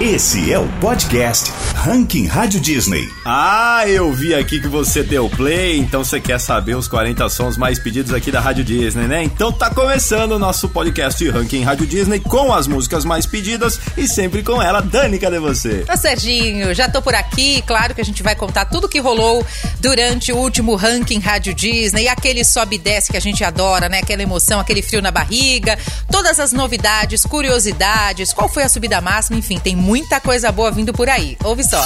Esse é o podcast Ranking Rádio Disney. Ah, eu vi aqui que você deu play, então você quer saber os 40 sons mais pedidos aqui da Rádio Disney, né? Então tá começando o nosso podcast Ranking Rádio Disney com as músicas mais pedidas e sempre com ela. Dani, cadê você? Ô Serginho, já tô por aqui. Claro que a gente vai contar tudo que rolou durante o último Ranking Rádio Disney, aquele sobe e desce que a gente adora, né? Aquela emoção, aquele frio na barriga, todas as novidades, curiosidades, qual foi a subida máxima, enfim, tem muita coisa boa vindo por aí. Ouve só.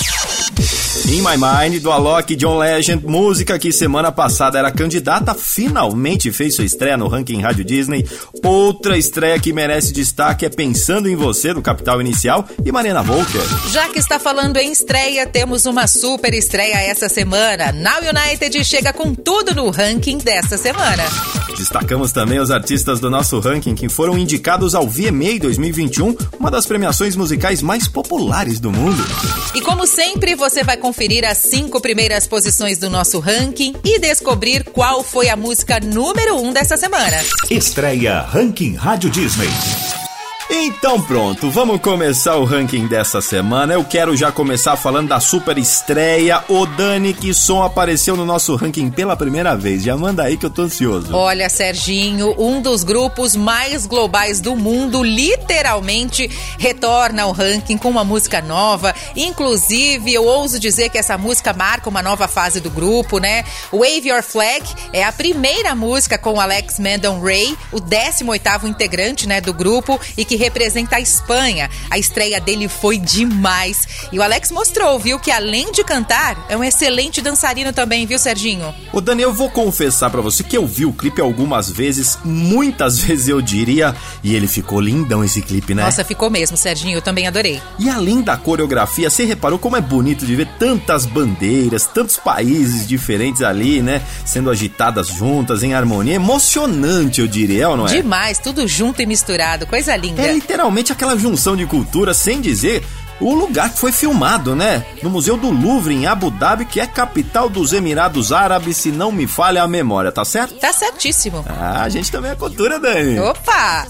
In My Mind, do Alok John Legend, música que semana passada era candidata, finalmente fez sua estreia no ranking Rádio Disney. Outra estreia que merece destaque é Pensando em Você, do Capital Inicial, e Marina Volker. Já que está falando em estreia, temos uma super estreia essa semana. Now United chega com tudo no ranking dessa semana. Destacamos também os artistas do nosso ranking que foram indicados ao VMA 2021, uma das premiações musicais mais populares do mundo. E como sempre, você vai conferir as cinco primeiras posições do nosso ranking e descobrir qual foi a música número um dessa semana. Estreia Ranking Rádio Disney. Então pronto, vamos começar o ranking dessa semana. Eu quero já começar falando da super estreia. O Dani, som apareceu no nosso ranking pela primeira vez. Já manda aí que eu tô ansioso. Olha, Serginho, um dos grupos mais globais do mundo literalmente retorna ao ranking com uma música nova. Inclusive, eu ouso dizer que essa música marca uma nova fase do grupo, né? Wave Your Flag é a primeira música com Alex Mandon Ray, o 18º integrante, né, do grupo e que representa a Espanha. A estreia dele foi demais. E o Alex mostrou, viu, que além de cantar, é um excelente dançarino também, viu, Serginho? O Dani, eu vou confessar para você que eu vi o clipe algumas vezes, muitas vezes eu diria, e ele ficou lindão esse clipe, né? Nossa, ficou mesmo, Serginho, eu também adorei. E além da coreografia, você reparou como é bonito de ver tantas bandeiras, tantos países diferentes ali, né? Sendo agitadas juntas, em harmonia. Emocionante, eu diria, não é? Demais, tudo junto e misturado, coisa linda. É literalmente aquela junção de cultura, sem dizer o lugar que foi filmado, né? No Museu do Louvre, em Abu Dhabi, que é capital dos Emirados Árabes, se não me falha a memória, tá certo? Tá certíssimo. Ah, a gente também é cultura, Dani. Opa!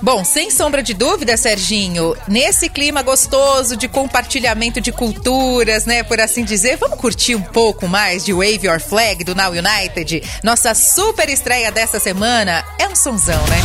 Bom, sem sombra de dúvida, Serginho, nesse clima gostoso de compartilhamento de culturas, né, por assim dizer, vamos curtir um pouco mais de Wave Your Flag do Now United? Nossa super estreia dessa semana é um sonzão, né?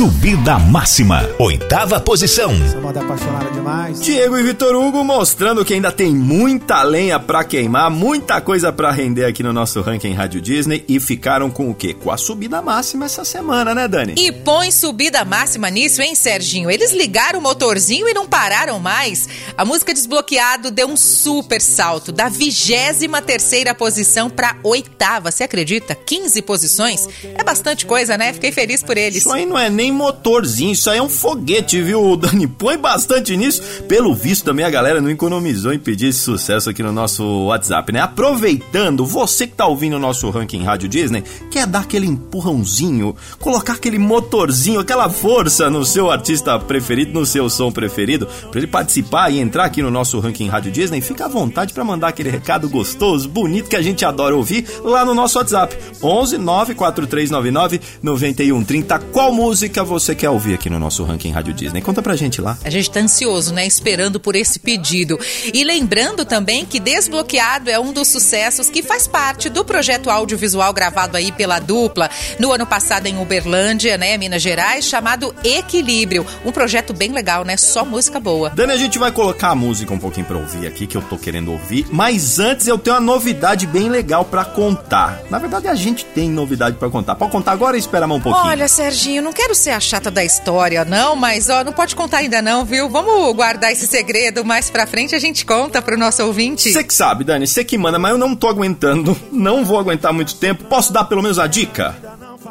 Subida máxima, oitava posição. Essa moda apaixonada demais. Diego e Vitor Hugo mostrando que ainda tem muita lenha pra queimar, muita coisa pra render aqui no nosso ranking Rádio Disney e ficaram com o quê? Com a subida máxima essa semana, né, Dani? E põe subida máxima nisso, hein, Serginho? Eles ligaram o motorzinho e não pararam mais. A música Desbloqueado deu um super salto da vigésima terceira posição pra oitava. Você acredita? 15 posições? É bastante coisa, né? Fiquei feliz por eles. Isso aí não é nem motorzinho, isso aí é um foguete, viu, Dani? Põe bastante nisso. Pelo visto, também a galera não economizou em pedir esse sucesso aqui no nosso WhatsApp, né? Aproveitando, você que tá ouvindo o nosso ranking Rádio Disney, quer dar aquele empurrãozinho, colocar aquele motorzinho, aquela força no seu artista preferido, no seu som preferido, para ele participar e entrar aqui no nosso ranking Rádio Disney, fica à vontade para mandar aquele recado gostoso, bonito que a gente adora ouvir lá no nosso WhatsApp. 11 94399 9130. Qual música você quer ouvir aqui no nosso ranking Rádio Disney? Conta pra gente lá. A gente tá ansioso, né? Esperando por esse pedido. E lembrando também que Desbloqueado é um dos sucessos que faz parte do projeto audiovisual gravado aí pela dupla no ano passado em Uberlândia, né, Minas Gerais, chamado Equilíbrio. Um projeto bem legal, né? Só música boa. Dani, a gente vai colocar a música um pouquinho pra ouvir aqui, que eu tô querendo ouvir. Mas antes eu tenho uma novidade bem legal pra contar. Na verdade, a gente tem novidade pra contar. Pode contar agora ou espera mais um pouquinho? Olha, Serginho, não quero ser a chata da história, não, mas ó, não pode contar ainda não, viu? Vamos guardar esse segredo mais pra frente, a gente conta pro nosso ouvinte. Você que sabe, Dani, você que manda, mas eu não tô aguentando. Não vou aguentar muito tempo. Posso dar pelo menos a dica?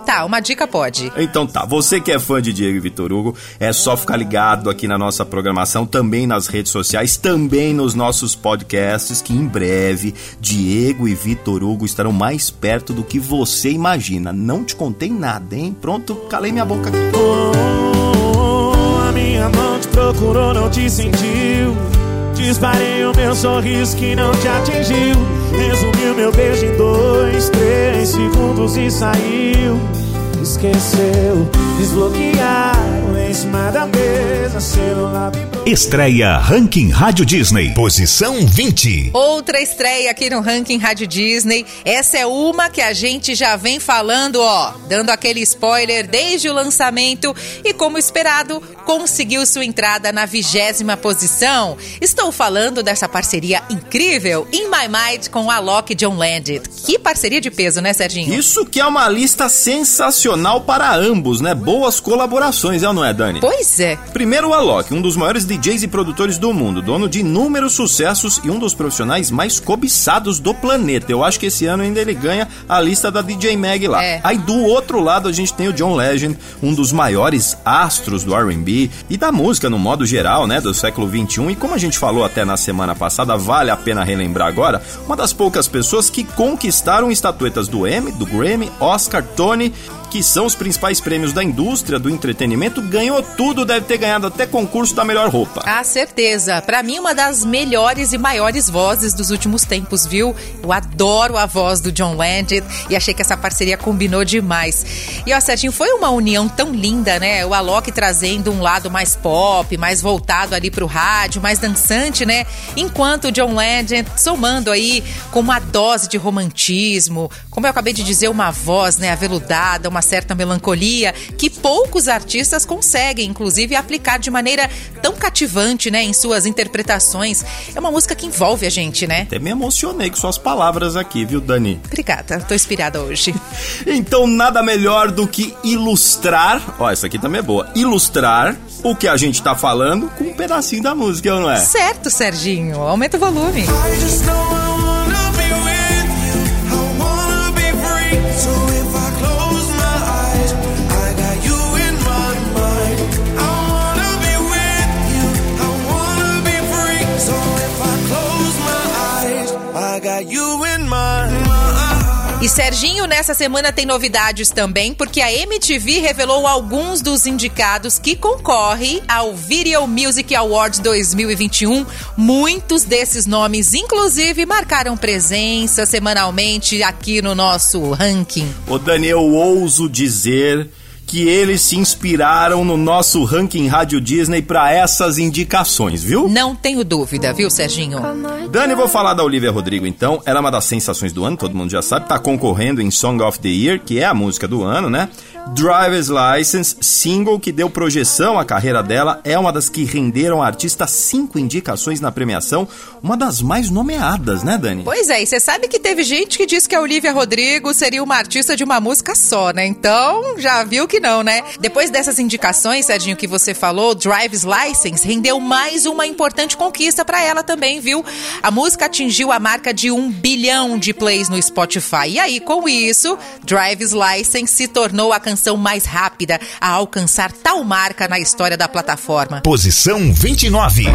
Tá, uma dica pode. Então tá, você que é fã de Diego e Vitor Hugo, é só ficar ligado aqui na nossa programação, também nas redes sociais, também nos nossos podcasts, que em breve Diego e Vitor Hugo estarão mais perto do que você imagina. Não te contei nada, hein? Pronto, calei minha boca aqui. procurou, não te sentiu. Disparei o meu sorriso que não te atingiu. Resumiu meu beijo em dois, três segundos e saiu. Esqueceu, desbloquearam em cima da mesa, celular. Estreia Ranking Rádio Disney. Posição 20. Outra estreia aqui no ranking Rádio Disney. Essa é uma que a gente já vem falando, ó, dando aquele spoiler desde o lançamento e, como esperado, conseguiu sua entrada na vigésima posição. Estou falando dessa parceria incrível In My Mind com Alok e John Landed. Que parceria de peso, né, Serginho? Isso que é uma lista sensacional para ambos, né? Boas colaborações, é ou não é, Dani? Pois é. Primeiro o Alok, um dos maiores DJs e produtores do mundo, dono de inúmeros sucessos e um dos profissionais mais cobiçados do planeta. Eu acho que esse ano ainda ele ganha a lista da DJ Mag lá. É. Aí do outro lado a gente tem o John Legend, um dos maiores astros do R&B e da música no modo geral, né, do século 21. E como a gente falou até na semana passada, vale a pena relembrar agora, uma das poucas pessoas que conquistaram estatuetas do Emmy, do Grammy, Oscar, Tony que são os principais prêmios da indústria do entretenimento, ganhou tudo, deve ter ganhado até concurso da melhor roupa. Ah, certeza. Pra mim, uma das melhores e maiores vozes dos últimos tempos, viu? Eu adoro a voz do John Landed e achei que essa parceria combinou demais. E ó, Serginho, foi uma união tão linda, né? O Alok trazendo um lado mais pop, mais voltado ali pro rádio, mais dançante, né? Enquanto o John Legend somando aí com uma dose de romantismo, como eu acabei de dizer, uma voz, né, aveludada, uma certa melancolia que poucos artistas conseguem, inclusive, aplicar de maneira tão cativante, né, em suas interpretações. É uma música que envolve a gente, né? Até me emocionei com suas palavras aqui, viu, Dani? Obrigada, tô inspirada hoje. Então, nada melhor do que ilustrar, ó, essa aqui também é boa, ilustrar o que a gente tá falando com um pedacinho da música, não é? Certo, Serginho, aumenta o volume. I just know I wanna be with you. I wanna be free. So E Serginho, nessa semana tem novidades também, porque a MTV revelou alguns dos indicados que concorrem ao Video Music Awards 2021. Muitos desses nomes, inclusive, marcaram presença semanalmente aqui no nosso ranking. Ô Daniel, ouso dizer que eles se inspiraram no nosso ranking Rádio Disney para essas indicações, viu? Não tenho dúvida, viu, Serginho? Dani, vou falar da Olivia Rodrigo então. Ela é uma das sensações do ano, todo mundo já sabe. Tá concorrendo em Song of the Year, que é a música do ano, né? Driver's License, single que deu projeção à carreira dela, é uma das que renderam a artista cinco indicações na premiação, uma das mais nomeadas, né, Dani? Pois é, e você sabe que teve gente que disse que a Olivia Rodrigo seria uma artista de uma música só, né? Então, já viu que não, né? Depois dessas indicações, Serginho, que você falou, Drive's License rendeu mais uma importante conquista pra ela também, viu? A música atingiu a marca de um bilhão de plays no Spotify. E aí, com isso, Drive's License se tornou a canção mais rápida a alcançar tal marca na história da plataforma. Posição 29.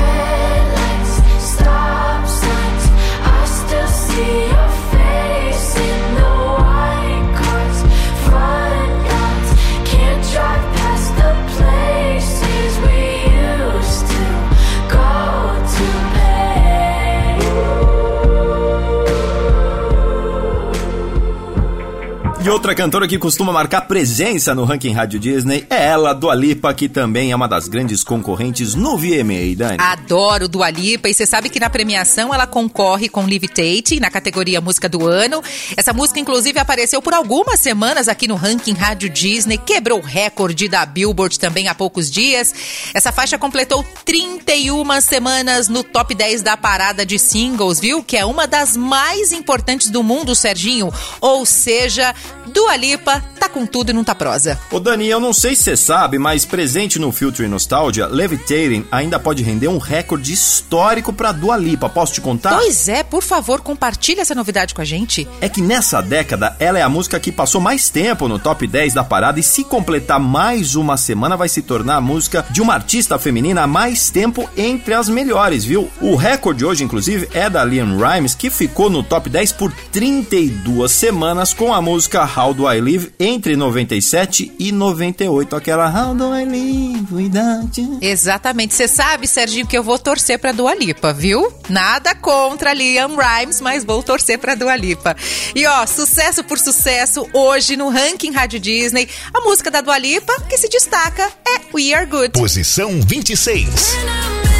Outra cantora que costuma marcar presença no ranking Rádio Disney é ela, Dua Lipa, que também é uma das grandes concorrentes no VMA, Dani. Adoro Dua Lipa e você sabe que na premiação ela concorre com Levitate na categoria Música do Ano. Essa música inclusive apareceu por algumas semanas aqui no ranking Rádio Disney, quebrou o recorde da Billboard também há poucos dias. Essa faixa completou 31 semanas no top 10 da parada de singles, viu? Que é uma das mais importantes do mundo, Serginho. Ou seja, Dua Lipa tá com tudo e não tá prosa. Ô Dani, eu não sei se você sabe, mas presente no Filtro e Nostalgia, Levitating ainda pode render um recorde histórico pra Dua Lipa. Posso te contar? Pois é, por favor, compartilhe essa novidade com a gente. É que nessa década, ela é a música que passou mais tempo no top 10 da parada e se completar mais uma semana vai se tornar a música de uma artista feminina há mais tempo entre as melhores, viu? O recorde hoje, inclusive, é da Liam Rimes, que ficou no top 10 por 32 semanas com a música How Do I Live entre 97 e 98. Aquela How Do I Live Without You. Exatamente. Você sabe, Serginho, que eu vou torcer pra Dua Lipa, viu? Nada contra Liam Rimes, mas vou torcer pra Dua Lipa. E ó, sucesso por sucesso, hoje no ranking Rádio Disney, a música da Dua Lipa que se destaca é We Are Good. Posição 26.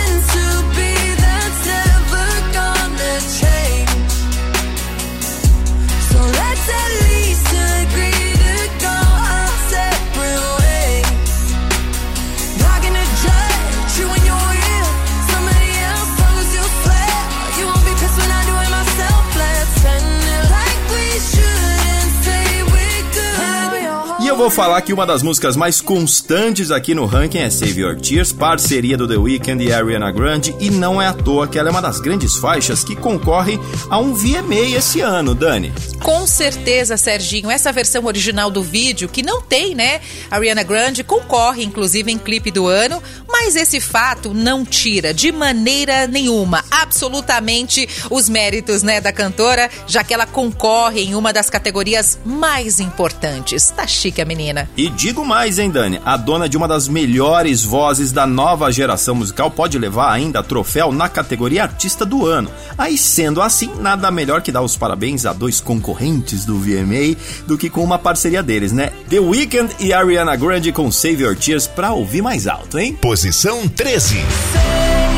Vou falar que uma das músicas mais constantes aqui no ranking é Save Your Tears, parceria do The Weeknd e Ariana Grande, e não é à toa que ela é uma das grandes faixas que concorre a um VMA esse ano, Dani. Com certeza, Serginho, essa versão original do vídeo, que não tem, né? Ariana Grande concorre, inclusive, em clipe do ano, mas esse fato não tira de maneira nenhuma, absolutamente, os méritos, né, da cantora, já que ela concorre em uma das categorias mais importantes. Tá chique a menina. E digo mais, hein, Dani? A dona de uma das melhores vozes da nova geração musical pode levar ainda troféu na categoria Artista do Ano. Aí, sendo assim, nada melhor que dar os parabéns a dois concorrentes do VMA do que com uma parceria deles, né? The Weeknd e Ariana Grande com Save Your Tears pra ouvir mais alto, hein? Posição 13. Tears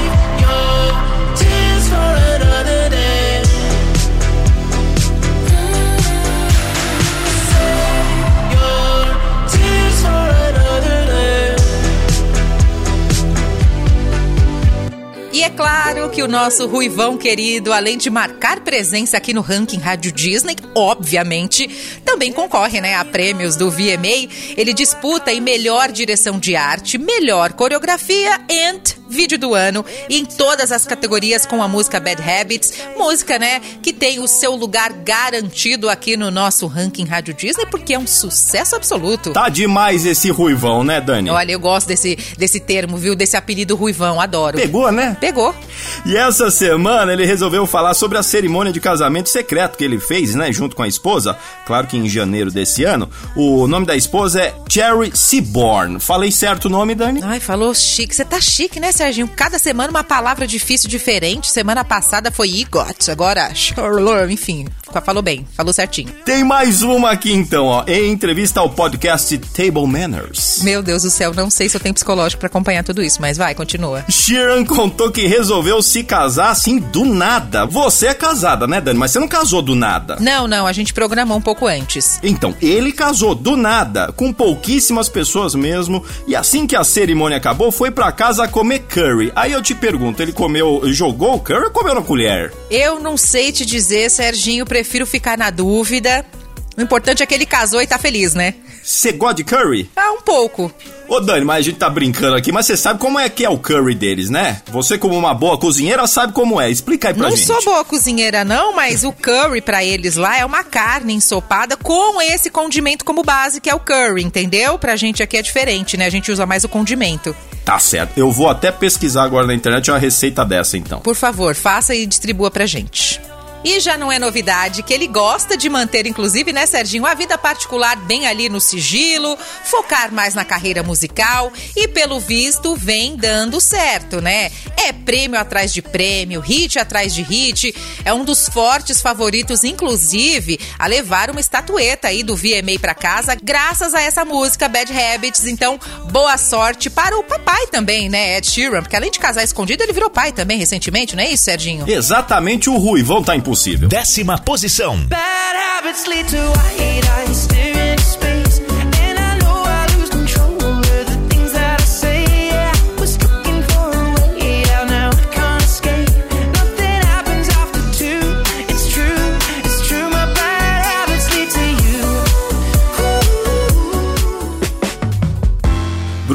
claro que o nosso Ruivão querido, além de marcar presença aqui no ranking Rádio Disney, obviamente, também concorre né, a prêmios do VMA. Ele disputa em melhor direção de arte, melhor coreografia e vídeo do ano e em todas as categorias com a música Bad Habits, música, né, que tem o seu lugar garantido aqui no nosso ranking Rádio Disney porque é um sucesso absoluto. Tá demais esse ruivão, né, Dani? Olha, eu gosto desse, desse termo, viu? Desse apelido Ruivão, adoro. Pegou, né? Pegou. E essa semana ele resolveu falar sobre a cerimônia de casamento secreto que ele fez, né, junto com a esposa. Claro que em janeiro desse ano. O nome da esposa é Cherry Seaborn. Falei certo o nome, Dani? Ai, falou chique. Você tá chique, né, Serginho? Cada semana uma palavra difícil diferente. Semana passada foi igot, agora enfim. Falou bem, falou certinho. Tem mais uma aqui então, ó. Em entrevista ao podcast Table Manners. Meu Deus do céu, não sei se eu tenho psicológico pra acompanhar tudo isso, mas vai, continua. Sheeran contou que resolveu se casar assim do nada. Você é casada, né, Dani? Mas você não casou do nada. Não, não, a gente programou um pouco antes. Então, ele casou do nada, com pouquíssimas pessoas mesmo, e assim que a cerimônia acabou, foi pra casa comer curry. Aí eu te pergunto, ele comeu, jogou o curry ou comeu na colher? Eu não sei te dizer, Serginho, prefiro ficar na dúvida. O importante é que ele casou e tá feliz, né? Você gosta de curry? Ah, um pouco. Ô Dani, mas a gente tá brincando aqui, mas você sabe como é que é o curry deles, né? Você como uma boa cozinheira sabe como é. Explica aí pra Não gente. sou boa cozinheira, não, mas o curry pra eles lá é uma carne ensopada com esse condimento como base, que é o curry, entendeu? Pra gente aqui é diferente, né? A gente usa mais o condimento. Tá certo. Eu vou até pesquisar agora na internet uma receita dessa então. Por favor, faça e distribua pra gente. E já não é novidade que ele gosta de manter, inclusive, né, Serginho, a vida particular bem ali no sigilo, focar mais na carreira musical e, pelo visto, vem dando certo, né? É prêmio atrás de prêmio, hit atrás de hit. É um dos fortes favoritos, inclusive, a levar uma estatueta aí do VMA pra casa, graças a essa música Bad Habits. Então, boa sorte para o papai também, né, Ed Sheeran, porque além de casar escondido, ele virou pai também recentemente, não é isso, Serginho? Exatamente o Ruivão tá impossível. Décima posição. Bad habits lead to white eyes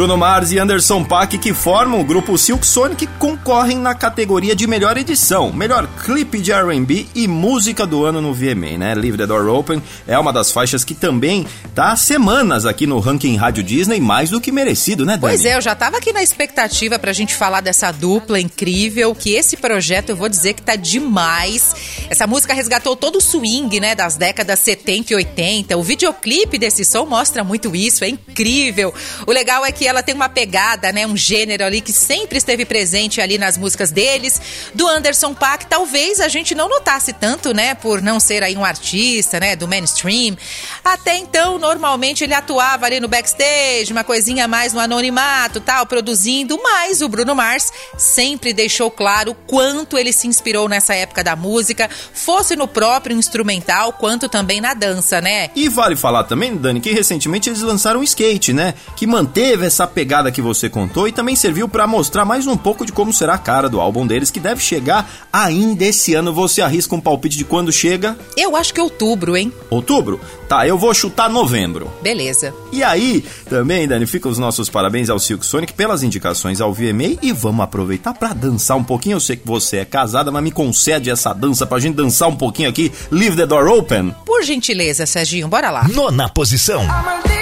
Bruno Mars e Anderson Paak, que formam o grupo Silk Sonic, concorrem na categoria de melhor edição, melhor clipe de R&B e música do ano no VMA, né? Leave the Door Open é uma das faixas que também tá há semanas aqui no ranking Rádio Disney, mais do que merecido, né, Dani? Pois é, eu já tava aqui na expectativa pra gente falar dessa dupla incrível, que esse projeto eu vou dizer que tá demais. Essa música resgatou todo o swing, né, das décadas 70 e 80. O videoclipe desse som mostra muito isso, é incrível. O legal é que ela tem uma pegada, né, um gênero ali que sempre esteve presente ali nas músicas deles. Do Anderson Paak, talvez a gente não notasse tanto, né, por não ser aí um artista, né, do mainstream. Até então, normalmente ele atuava ali no backstage, uma coisinha mais no anonimato, tal, produzindo, mas o Bruno Mars sempre deixou claro quanto ele se inspirou nessa época da música, fosse no próprio instrumental, quanto também na dança, né? E vale falar também, Dani, que recentemente eles lançaram um skate, né? Que manteve essa pegada que você contou e também serviu pra mostrar mais um pouco de como será a cara do álbum deles, que deve chegar ainda esse ano. Você arrisca um palpite de quando chega? Eu acho que é outubro, hein? Outubro? Tá, eu vou chutar novembro. Beleza. E aí, também, Dani, fica os nossos parabéns ao Silk Sonic pelas indicações ao VMA e vamos aproveitar pra dançar um pouquinho. Eu sei que você é casada, mas me concede essa dança pra gente dançar um pouquinho aqui. Leave the door open. Por gentileza, Serginho, bora lá. Nona posição. I'ma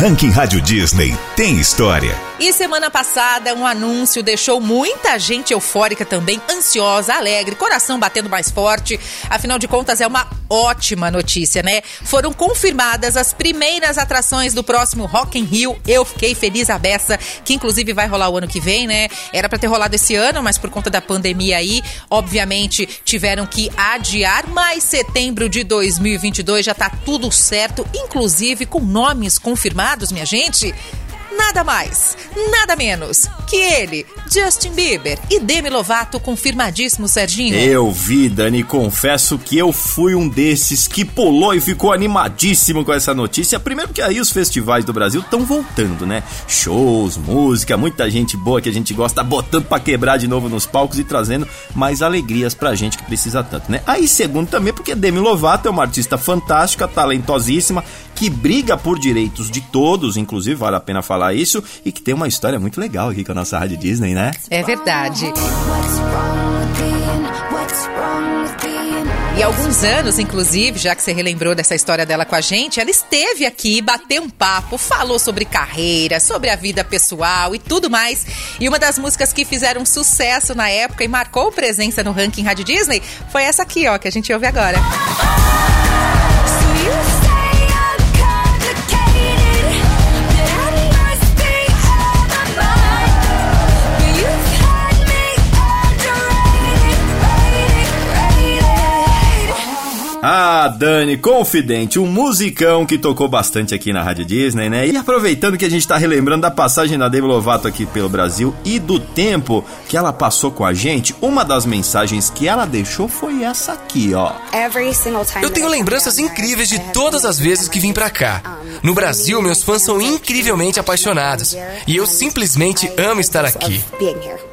ranking Rádio Disney tem história. E semana passada, um anúncio deixou muita gente eufórica também, ansiosa, alegre, coração batendo mais forte. Afinal de contas, é uma ótima notícia, né? Foram confirmadas as primeiras atrações do próximo Rock in Rio. Eu fiquei feliz a beça, que inclusive vai rolar o ano que vem, né? Era pra ter rolado esse ano, mas por conta da pandemia aí, obviamente tiveram que adiar. Mas setembro de 2022 já tá tudo certo, inclusive com nomes confirmados, minha gente. Nada mais, nada menos que ele, Justin Bieber e Demi Lovato confirmadíssimo, Serginho. Eu vi, Dani, confesso que eu fui um desses que pulou e ficou animadíssimo com essa notícia. Primeiro que aí os festivais do Brasil estão voltando, né? Shows, música, muita gente boa que a gente gosta botando pra quebrar de novo nos palcos e trazendo mais alegrias pra gente que precisa tanto, né? Aí segundo também porque Demi Lovato é uma artista fantástica, talentosíssima, que briga por direitos de todos, inclusive vale a pena falar isso, e que tem uma história muito legal aqui com a nossa Rádio Disney, né? É verdade. E alguns anos, inclusive, já que você relembrou dessa história dela com a gente, ela esteve aqui, bateu um papo, falou sobre carreira, sobre a vida pessoal e tudo mais. E uma das músicas que fizeram sucesso na época e marcou presença no ranking Rádio Disney foi essa aqui, ó, que a gente ouve agora. So Dani, confidente, um musicão que tocou bastante aqui na Rádio Disney, né? E aproveitando que a gente tá relembrando da passagem da Demi Lovato aqui pelo Brasil e do tempo que ela passou com a gente, uma das mensagens que ela deixou foi essa aqui, ó. Eu tenho lembranças incríveis de todas as vezes que vim pra cá. No Brasil, meus fãs são incrivelmente apaixonados. E eu simplesmente amo estar aqui.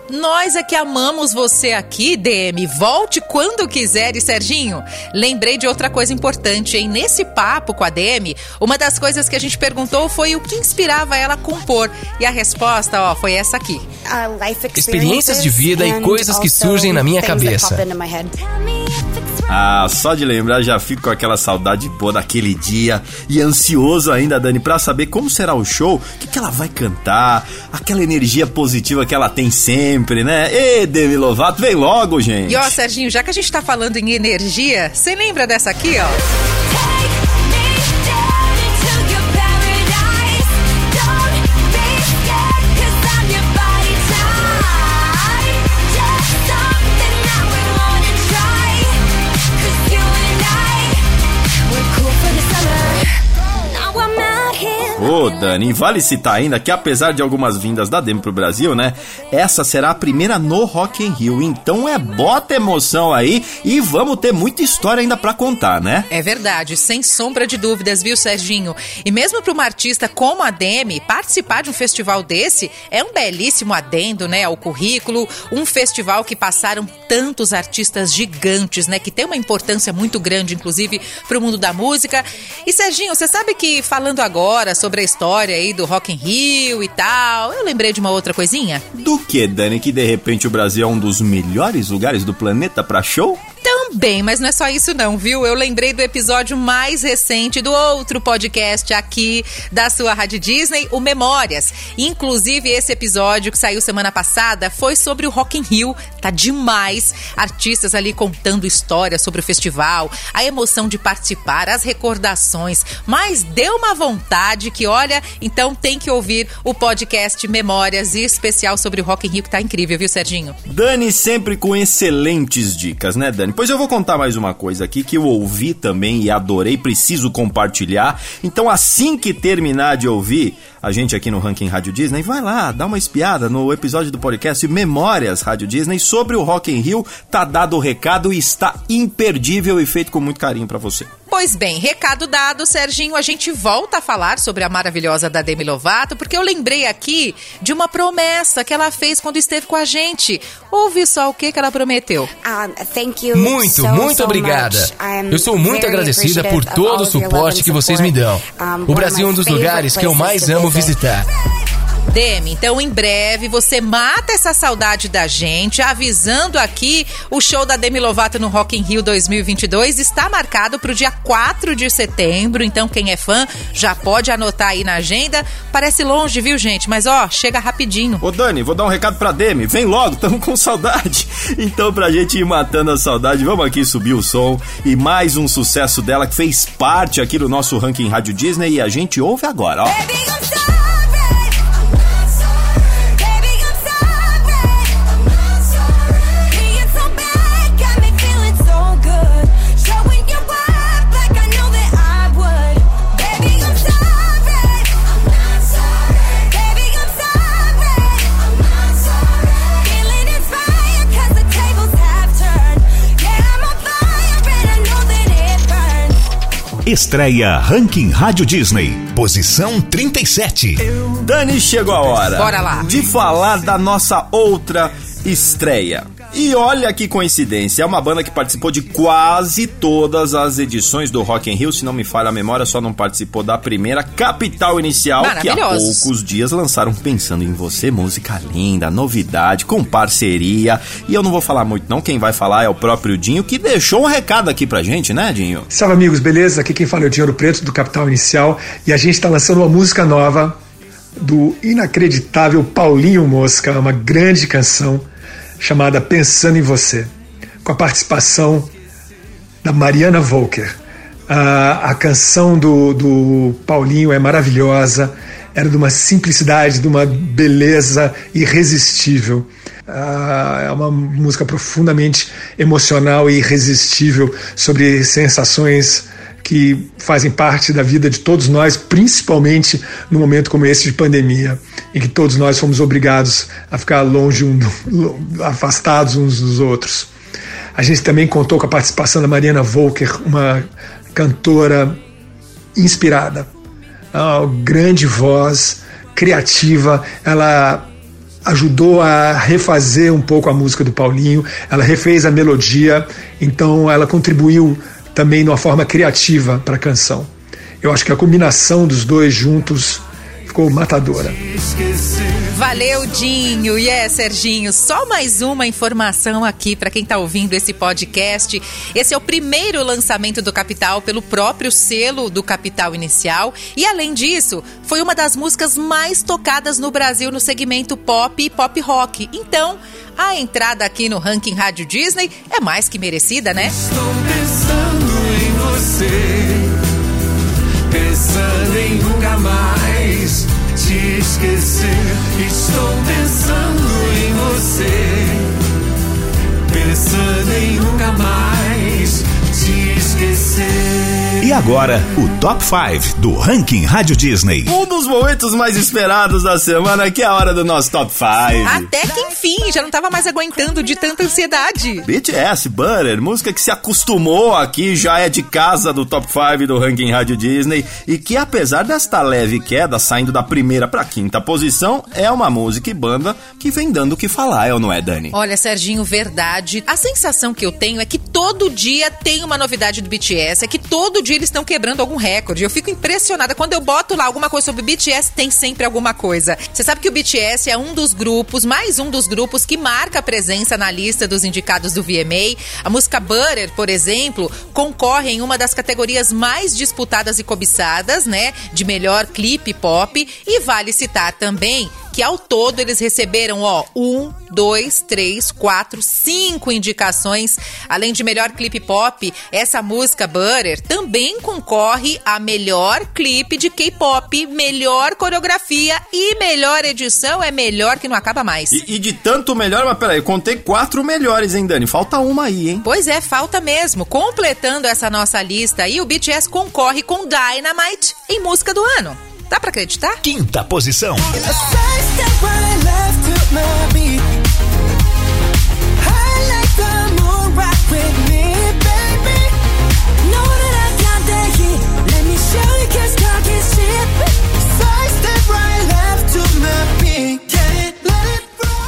Nós é que amamos você aqui, DM. Volte quando quiser, e Serginho. Lembrei de outra coisa importante, hein? Nesse papo com a DM, uma das coisas que a gente perguntou foi o que inspirava ela a compor. E a resposta, ó, foi essa aqui. Experiências de vida e coisas que surgem na minha cabeça. Tell me if it's Ah, só de lembrar já fico com aquela saudade boa daquele dia e ansioso ainda, Dani, pra saber como será o show, o que, que ela vai cantar, aquela energia positiva que ela tem sempre, né? Ê, Demi Lovato, vem logo, gente! E ó, Serginho, já que a gente tá falando em energia, você lembra dessa aqui, ó? Ô, Dani, vale citar ainda que apesar de algumas vindas da Demi pro Brasil, né? Essa será a primeira no Rock in Rio. Então é bota emoção aí e vamos ter muita história ainda pra contar, né? É verdade, sem sombra de dúvidas, viu, Serginho? E mesmo para uma artista como a Demi, participar de um festival desse é um belíssimo adendo, né, ao currículo. Um festival que passaram tantos artistas gigantes, né, que tem uma importância muito grande, inclusive, para o mundo da música. E Serginho, você sabe que falando agora sobre história aí do Rock in Rio e tal, eu lembrei de uma outra coisinha. Do que, Dani, que de repente o Brasil é um dos melhores lugares do planeta pra show? Também, mas não é só isso não, viu? Eu lembrei do episódio mais recente do outro podcast aqui da sua Rádio Disney, o Memórias. Inclusive, esse episódio que saiu semana passada foi sobre o Rock in Rio. Tá demais. Artistas ali contando histórias sobre o festival, a emoção de participar, as recordações. Mas deu uma vontade que, olha, então tem que ouvir o podcast Memórias e especial sobre o Rock in Rio, que tá incrível, viu, Serginho? Dani sempre com excelentes dicas, né, Dani? Pois eu vou contar mais uma coisa aqui que eu ouvi também e adorei, preciso compartilhar. Então, assim que terminar de ouvir a gente aqui no Ranking Rádio Disney, vai lá, dá uma espiada no episódio do podcast Memórias Rádio Disney sobre o Rock in Rio. Tá dado o recado e está imperdível e feito com muito carinho pra você. Pois bem, recado dado, Serginho, a gente volta a falar sobre a maravilhosa da Demi Lovato, porque eu lembrei aqui de uma promessa que ela fez quando esteve com a gente. Ouve só o que, que ela prometeu. Muito, muito obrigada. Eu sou muito agradecida por todo o suporte que vocês me dão. O Brasil é um dos lugares que eu mais amo visitar. Demi, então em breve você mata essa saudade da gente, avisando aqui o show da Demi Lovato no Rock in Rio 2022 está marcado para o dia 4 de setembro, então quem é fã já pode anotar aí na agenda. Parece longe, viu gente? Mas ó, chega rapidinho. Ô Dani, vou dar um recado pra Demi. Vem logo, tamo com saudade. Então, pra gente ir matando a saudade, vamos aqui subir o som. E mais um sucesso dela que fez parte aqui do nosso ranking Rádio Disney e a gente ouve agora, ó. Baby, I'm sorry. Estreia Ranking Rádio Disney. Posição 37. Dani, chegou a hora. Bora lá. De falar da nossa outra estreia. E olha que coincidência, é uma banda que participou de quase todas as edições do Rock in Rio, se não me falha a memória, só não participou da primeira Capital Inicial, que há poucos dias lançaram Pensando em Você, música linda, novidade, com parceria. E eu não vou falar muito não, quem vai falar é o próprio Dinho, que deixou um recado aqui pra gente, né, Dinho? Salve amigos, beleza? Aqui quem fala é o Dinheiro Preto do Capital Inicial e a gente está lançando uma música nova do inacreditável Paulinho Mosca, uma grande canção chamada Pensando em Você, com a participação da Mariana Volker. A, a canção do, do Paulinho é maravilhosa, era de uma simplicidade, de uma beleza irresistível. É uma música profundamente emocional e irresistível sobre sensações que fazem parte da vida de todos nós, principalmente no momento como esse de pandemia, em que todos nós fomos obrigados a ficar longe, um, do- afastados uns dos outros. A gente também contou com a participação da Mariana Volker, uma cantora inspirada, uma grande voz, criativa, ela ajudou a refazer um pouco a música do Paulinho, ela refez a melodia, então ela contribuiu também de uma forma criativa para a canção. Eu acho que a combinação dos dois juntos ficou matadora. Valeu, Dinho. E é, Serginho, só mais uma informação aqui para quem tá ouvindo esse podcast. Esse é o primeiro lançamento do Capital pelo próprio selo do Capital Inicial. E além disso, foi uma das músicas mais tocadas no Brasil no segmento pop e pop rock. Então, a entrada aqui no ranking Rádio Disney é mais que merecida, né? Estou você, pensando agora, o Top 5 do Ranking Rádio Disney. Um dos momentos mais esperados da semana, que é a hora do nosso Top 5. Até que enfim, já não tava mais aguentando de tanta ansiedade. BTS, Butter, música que se acostumou aqui, já é de casa do Top 5 do Ranking Rádio Disney e que apesar desta leve queda saindo da primeira pra quinta posição, é uma música e banda que vem dando o que falar, é ou não é, Dani? Olha, Serginho, verdade. A sensação que eu tenho é que todo dia tem uma novidade do BTS, é que todo dia eles estão quebrando algum recorde. Eu fico impressionada. Quando eu boto lá alguma coisa sobre o BTS, tem sempre alguma coisa. Você sabe que o BTS é um dos grupos, mais um dos grupos que marca a presença na lista dos indicados do VMA. A música Butter, por exemplo, concorre em uma das categorias mais disputadas e cobiçadas, né? De melhor clipe pop. E vale citar também que ao todo eles receberam, ó, um, dois, três, quatro, cinco indicações. Além de melhor clipe pop, essa música Butter também concorre a melhor clipe de K-pop, melhor coreografia e melhor edição. É melhor que não acaba mais. E, e de tanto melhor, mas peraí, eu contei quatro melhores, hein, Dani? Falta uma aí, hein? Pois é, falta mesmo. Completando essa nossa lista aí, o BTS concorre com Dynamite em música do ano. Dá pra acreditar? Quinta posição.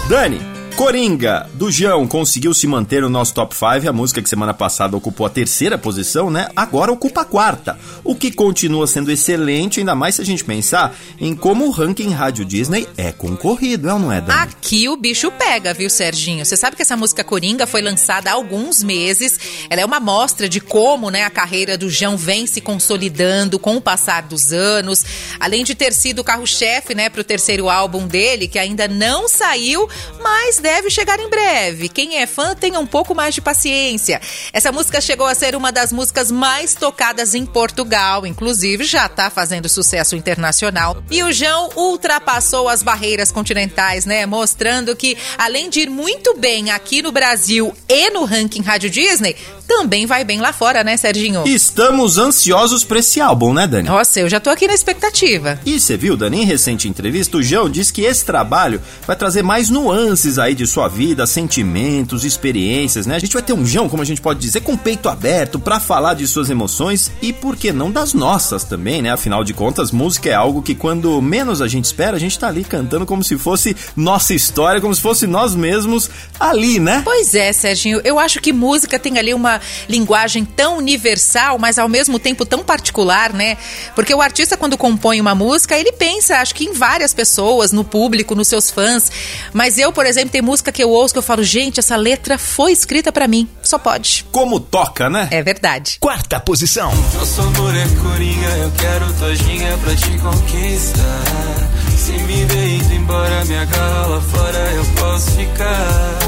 Dani, Coringa, do João, conseguiu se manter no nosso top 5. A música que semana passada ocupou a terceira posição, né? Agora ocupa a quarta. O que continua sendo excelente, ainda mais se a gente pensar em como o ranking Rádio Disney é concorrido, é ou não é, Dani? Aqui o bicho pega, viu, Serginho? Você sabe que essa música Coringa foi lançada há alguns meses. Ela é uma mostra de como, né, a carreira do João vem se consolidando com o passar dos anos. Além de ter sido o carro-chefe, né, pro terceiro álbum dele, que ainda não saiu, mas deve chegar em breve. Quem é fã tenha um pouco mais de paciência. Essa música chegou a ser uma das músicas mais tocadas em Portugal, inclusive já tá fazendo sucesso internacional. E o João ultrapassou as barreiras continentais, né? Mostrando que, além de ir muito bem aqui no Brasil e no ranking Rádio Disney, também vai bem lá fora, né, Serginho? Estamos ansiosos pra esse álbum, né, Dani? Nossa, eu já tô aqui na expectativa. E você viu, Dani, em recente entrevista, o João disse que esse trabalho vai trazer mais nuances aí de sua vida, sentimentos, experiências, né? A gente vai ter um João, como a gente pode dizer, com peito aberto pra falar de suas emoções e, por que não, das nossas também, né? Afinal de contas, música é algo que quando menos a gente espera, a gente tá ali cantando como se fosse nossa história, como se fosse nós mesmos ali, né? Pois é, Serginho, eu acho que música tem ali uma linguagem tão universal, mas ao mesmo tempo tão particular, né? Porque o artista, quando compõe uma música, ele pensa, acho que em várias pessoas, no público, nos seus fãs. Mas eu, por exemplo, tem música que eu ouço que eu falo, gente, essa letra foi escrita pra mim. Só pode. Como toca, né? É verdade. Quarta posição. Nosso amor é coringa, eu quero tua ginga pra te conquistar. Se me ver indo embora, me agarra lá fora, eu posso ficar.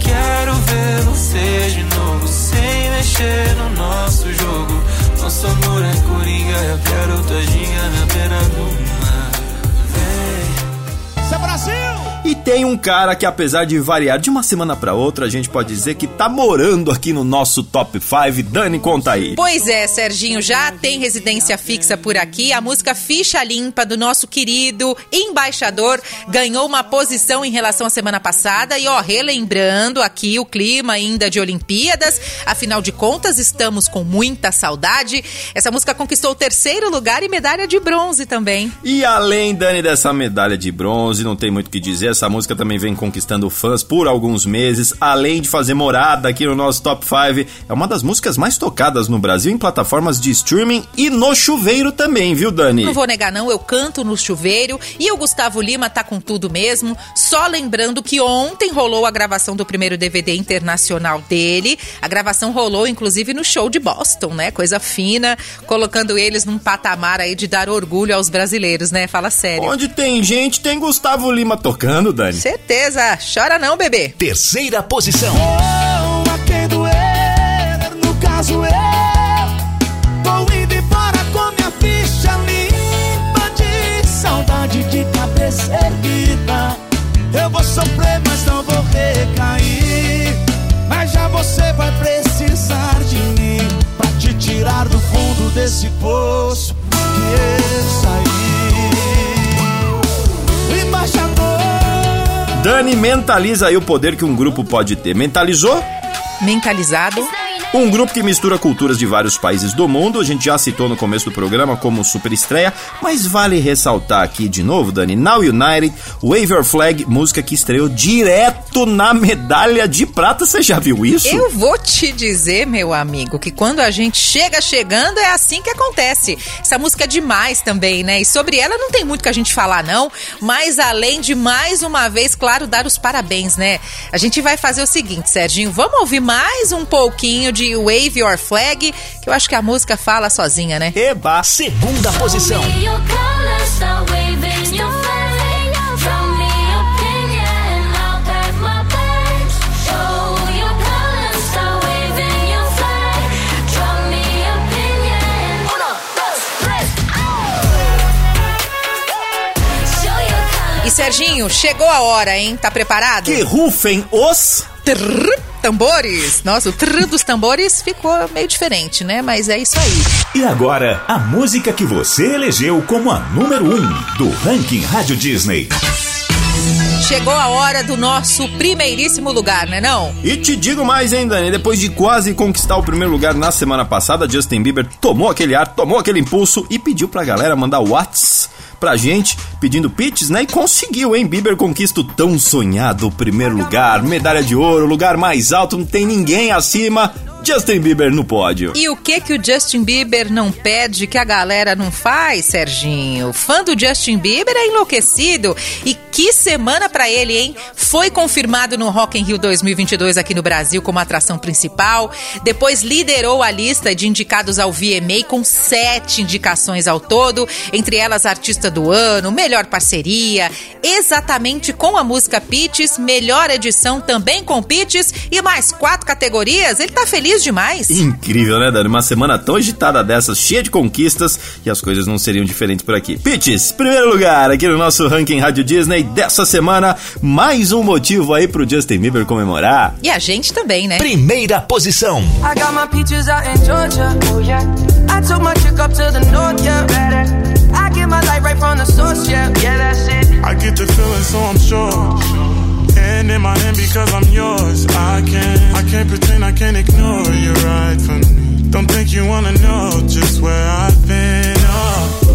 Quero ver você de novo, sem mexer no nosso jogo. Nosso amor é coringa, eu quero tua ginga na beira do mar. Vem. Isso é Brasil! E tem um cara que, apesar de variar de uma semana pra outra, a gente pode dizer que tá morando aqui no nosso top 5. Dani, conta aí. Pois é, Serginho, já tem residência fixa por aqui. A música Ficha Limpa do nosso querido embaixador ganhou uma posição em relação à semana passada. E ó, relembrando aqui o clima ainda de Olimpíadas, afinal de contas, estamos com muita saudade. Essa música conquistou o terceiro lugar e medalha de bronze também. E além, Dani, dessa medalha de bronze, não tem muito o que dizer, essa música também vem conquistando fãs por alguns meses, além de fazer morada aqui no nosso top 5. É uma das músicas mais tocadas no Brasil em plataformas de streaming e no chuveiro também, viu, Dani? Não vou negar, não, eu canto no chuveiro e o Gustavo Lima tá com tudo mesmo. Só lembrando que ontem rolou a gravação do primeiro DVD internacional dele. A gravação rolou, inclusive, no show de Boston, né? Coisa fina, colocando eles num patamar aí de dar orgulho aos brasileiros, né? Fala sério. Onde tem gente, tem Gustavo Lima tocando, Dani. Certeza, chora não, bebê. Terceira posição. Oh, a quem doer, no caso eu Vou indo embora com minha ficha limpa De saudade de cabeça erguida Eu vou sofrer, mas não vou recair Mas já você vai precisar de mim Pra te tirar do fundo desse Dani, mentaliza aí o poder que um grupo pode ter. Mentalizou? Mentalizado. Um grupo que mistura culturas de vários países do mundo, a gente já citou no começo do programa como super estreia, mas vale ressaltar aqui de novo, Dani, Now United, Wave Your Flag, música que estreou direto na medalha de prata, você já viu isso? Eu vou te dizer, meu amigo, que quando a gente chega chegando é assim que acontece. Essa música é demais também, né? E sobre ela não tem muito que a gente falar, não. Mas além de mais uma vez, claro, dar os parabéns, né? A gente vai fazer o seguinte, Serginho, vamos ouvir mais um pouquinho de Wave Your Flag, que eu acho que a música fala sozinha, né? Eba! Segunda posição. E Serginho, chegou a hora, hein? Tá preparado? Que rufem os... Trrr, tambores. Nossa, o trrr dos tambores ficou meio diferente, né? Mas é isso aí. E agora, a música que você elegeu como a número 1 um do ranking Rádio Disney. Chegou a hora do nosso primeiríssimo lugar, né não? E te digo mais, hein, Dani? Depois de quase conquistar o primeiro lugar na semana passada, Justin Bieber tomou aquele ar, tomou aquele impulso e pediu pra galera mandar whats pra gente, pedindo pitches, né? E conseguiu, hein? Bieber conquista o tão sonhado primeiro lugar, medalha de ouro, lugar mais alto, não tem ninguém acima. Justin Bieber no pódio. E o que que o Justin Bieber não pede que a galera não faz, Serginho? Fã do Justin Bieber é enlouquecido. E que semana pra ele, hein? Foi confirmado no Rock in Rio 2022 aqui no Brasil como atração principal. Depois liderou a lista de indicados ao VMA com sete indicações ao todo, entre elas artista do ano, melhor parceria, exatamente com a música Pitches, melhor edição também com Pitches e mais quatro categorias. Ele tá feliz demais. Incrível, né, Dani? Uma semana tão agitada dessas, cheia de conquistas, e as coisas não seriam diferentes por aqui. Pitches, primeiro lugar aqui no nosso ranking Rádio Disney dessa semana. Mais um motivo aí pro Justin Bieber comemorar. E a gente também, né? Primeira posição. I got my peaches out in Georgia. Oh yeah. I took my chick up to the north, yeah. I my light right from the source, yeah. Yeah, that's it. I get the feeling, so I'm sure. And in my hand because I'm yours. I can't, I can't pretend, I can't ignore you right from me. Don't think you wanna know just where I've been. Oh,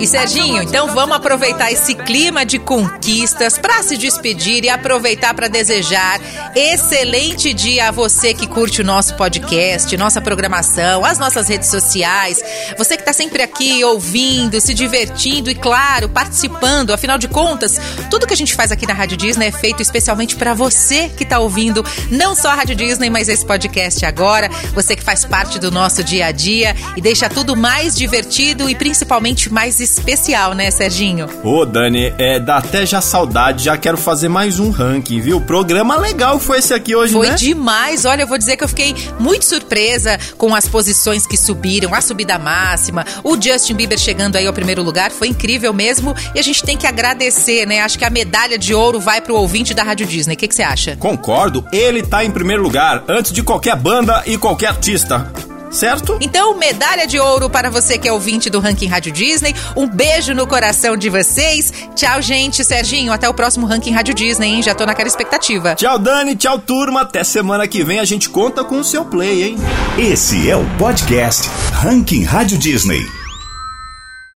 E Serginho, então vamos aproveitar esse clima de conquistas para se despedir e aproveitar para desejar excelente dia a você que curte o nosso podcast, nossa programação, as nossas redes sociais. Você que está sempre aqui ouvindo, se divertindo e, claro, participando. Afinal de contas, tudo que a gente faz aqui na Rádio Disney é feito especialmente para você que está ouvindo não só a Rádio Disney, mas esse podcast agora. Você que faz parte do nosso dia a dia e deixa tudo mais divertido e principalmente mais especial, né, Serginho? Ô, Dani, é, dá até já saudade, já quero fazer mais um ranking, viu? Programa legal foi esse aqui hoje, Foi né? demais. Olha, eu vou dizer que eu fiquei muito surpresa com as posições que subiram, a subida máxima, o Justin Bieber chegando aí ao primeiro lugar, foi incrível mesmo. E a gente tem que agradecer, né? Acho que a medalha de ouro vai pro ouvinte da Rádio Disney. O que que você acha? Concordo, ele tá em primeiro lugar, antes de qualquer banda e qualquer artista. Certo? Então, medalha de ouro para você que é ouvinte do Ranking Rádio Disney. Um beijo no coração de vocês. Tchau, gente. Serginho, até o próximo Ranking Rádio Disney, hein? Já tô naquela expectativa. Tchau, Dani, tchau, turma. Até semana que vem a gente conta com o seu play, hein? Esse é o podcast Ranking Rádio Disney.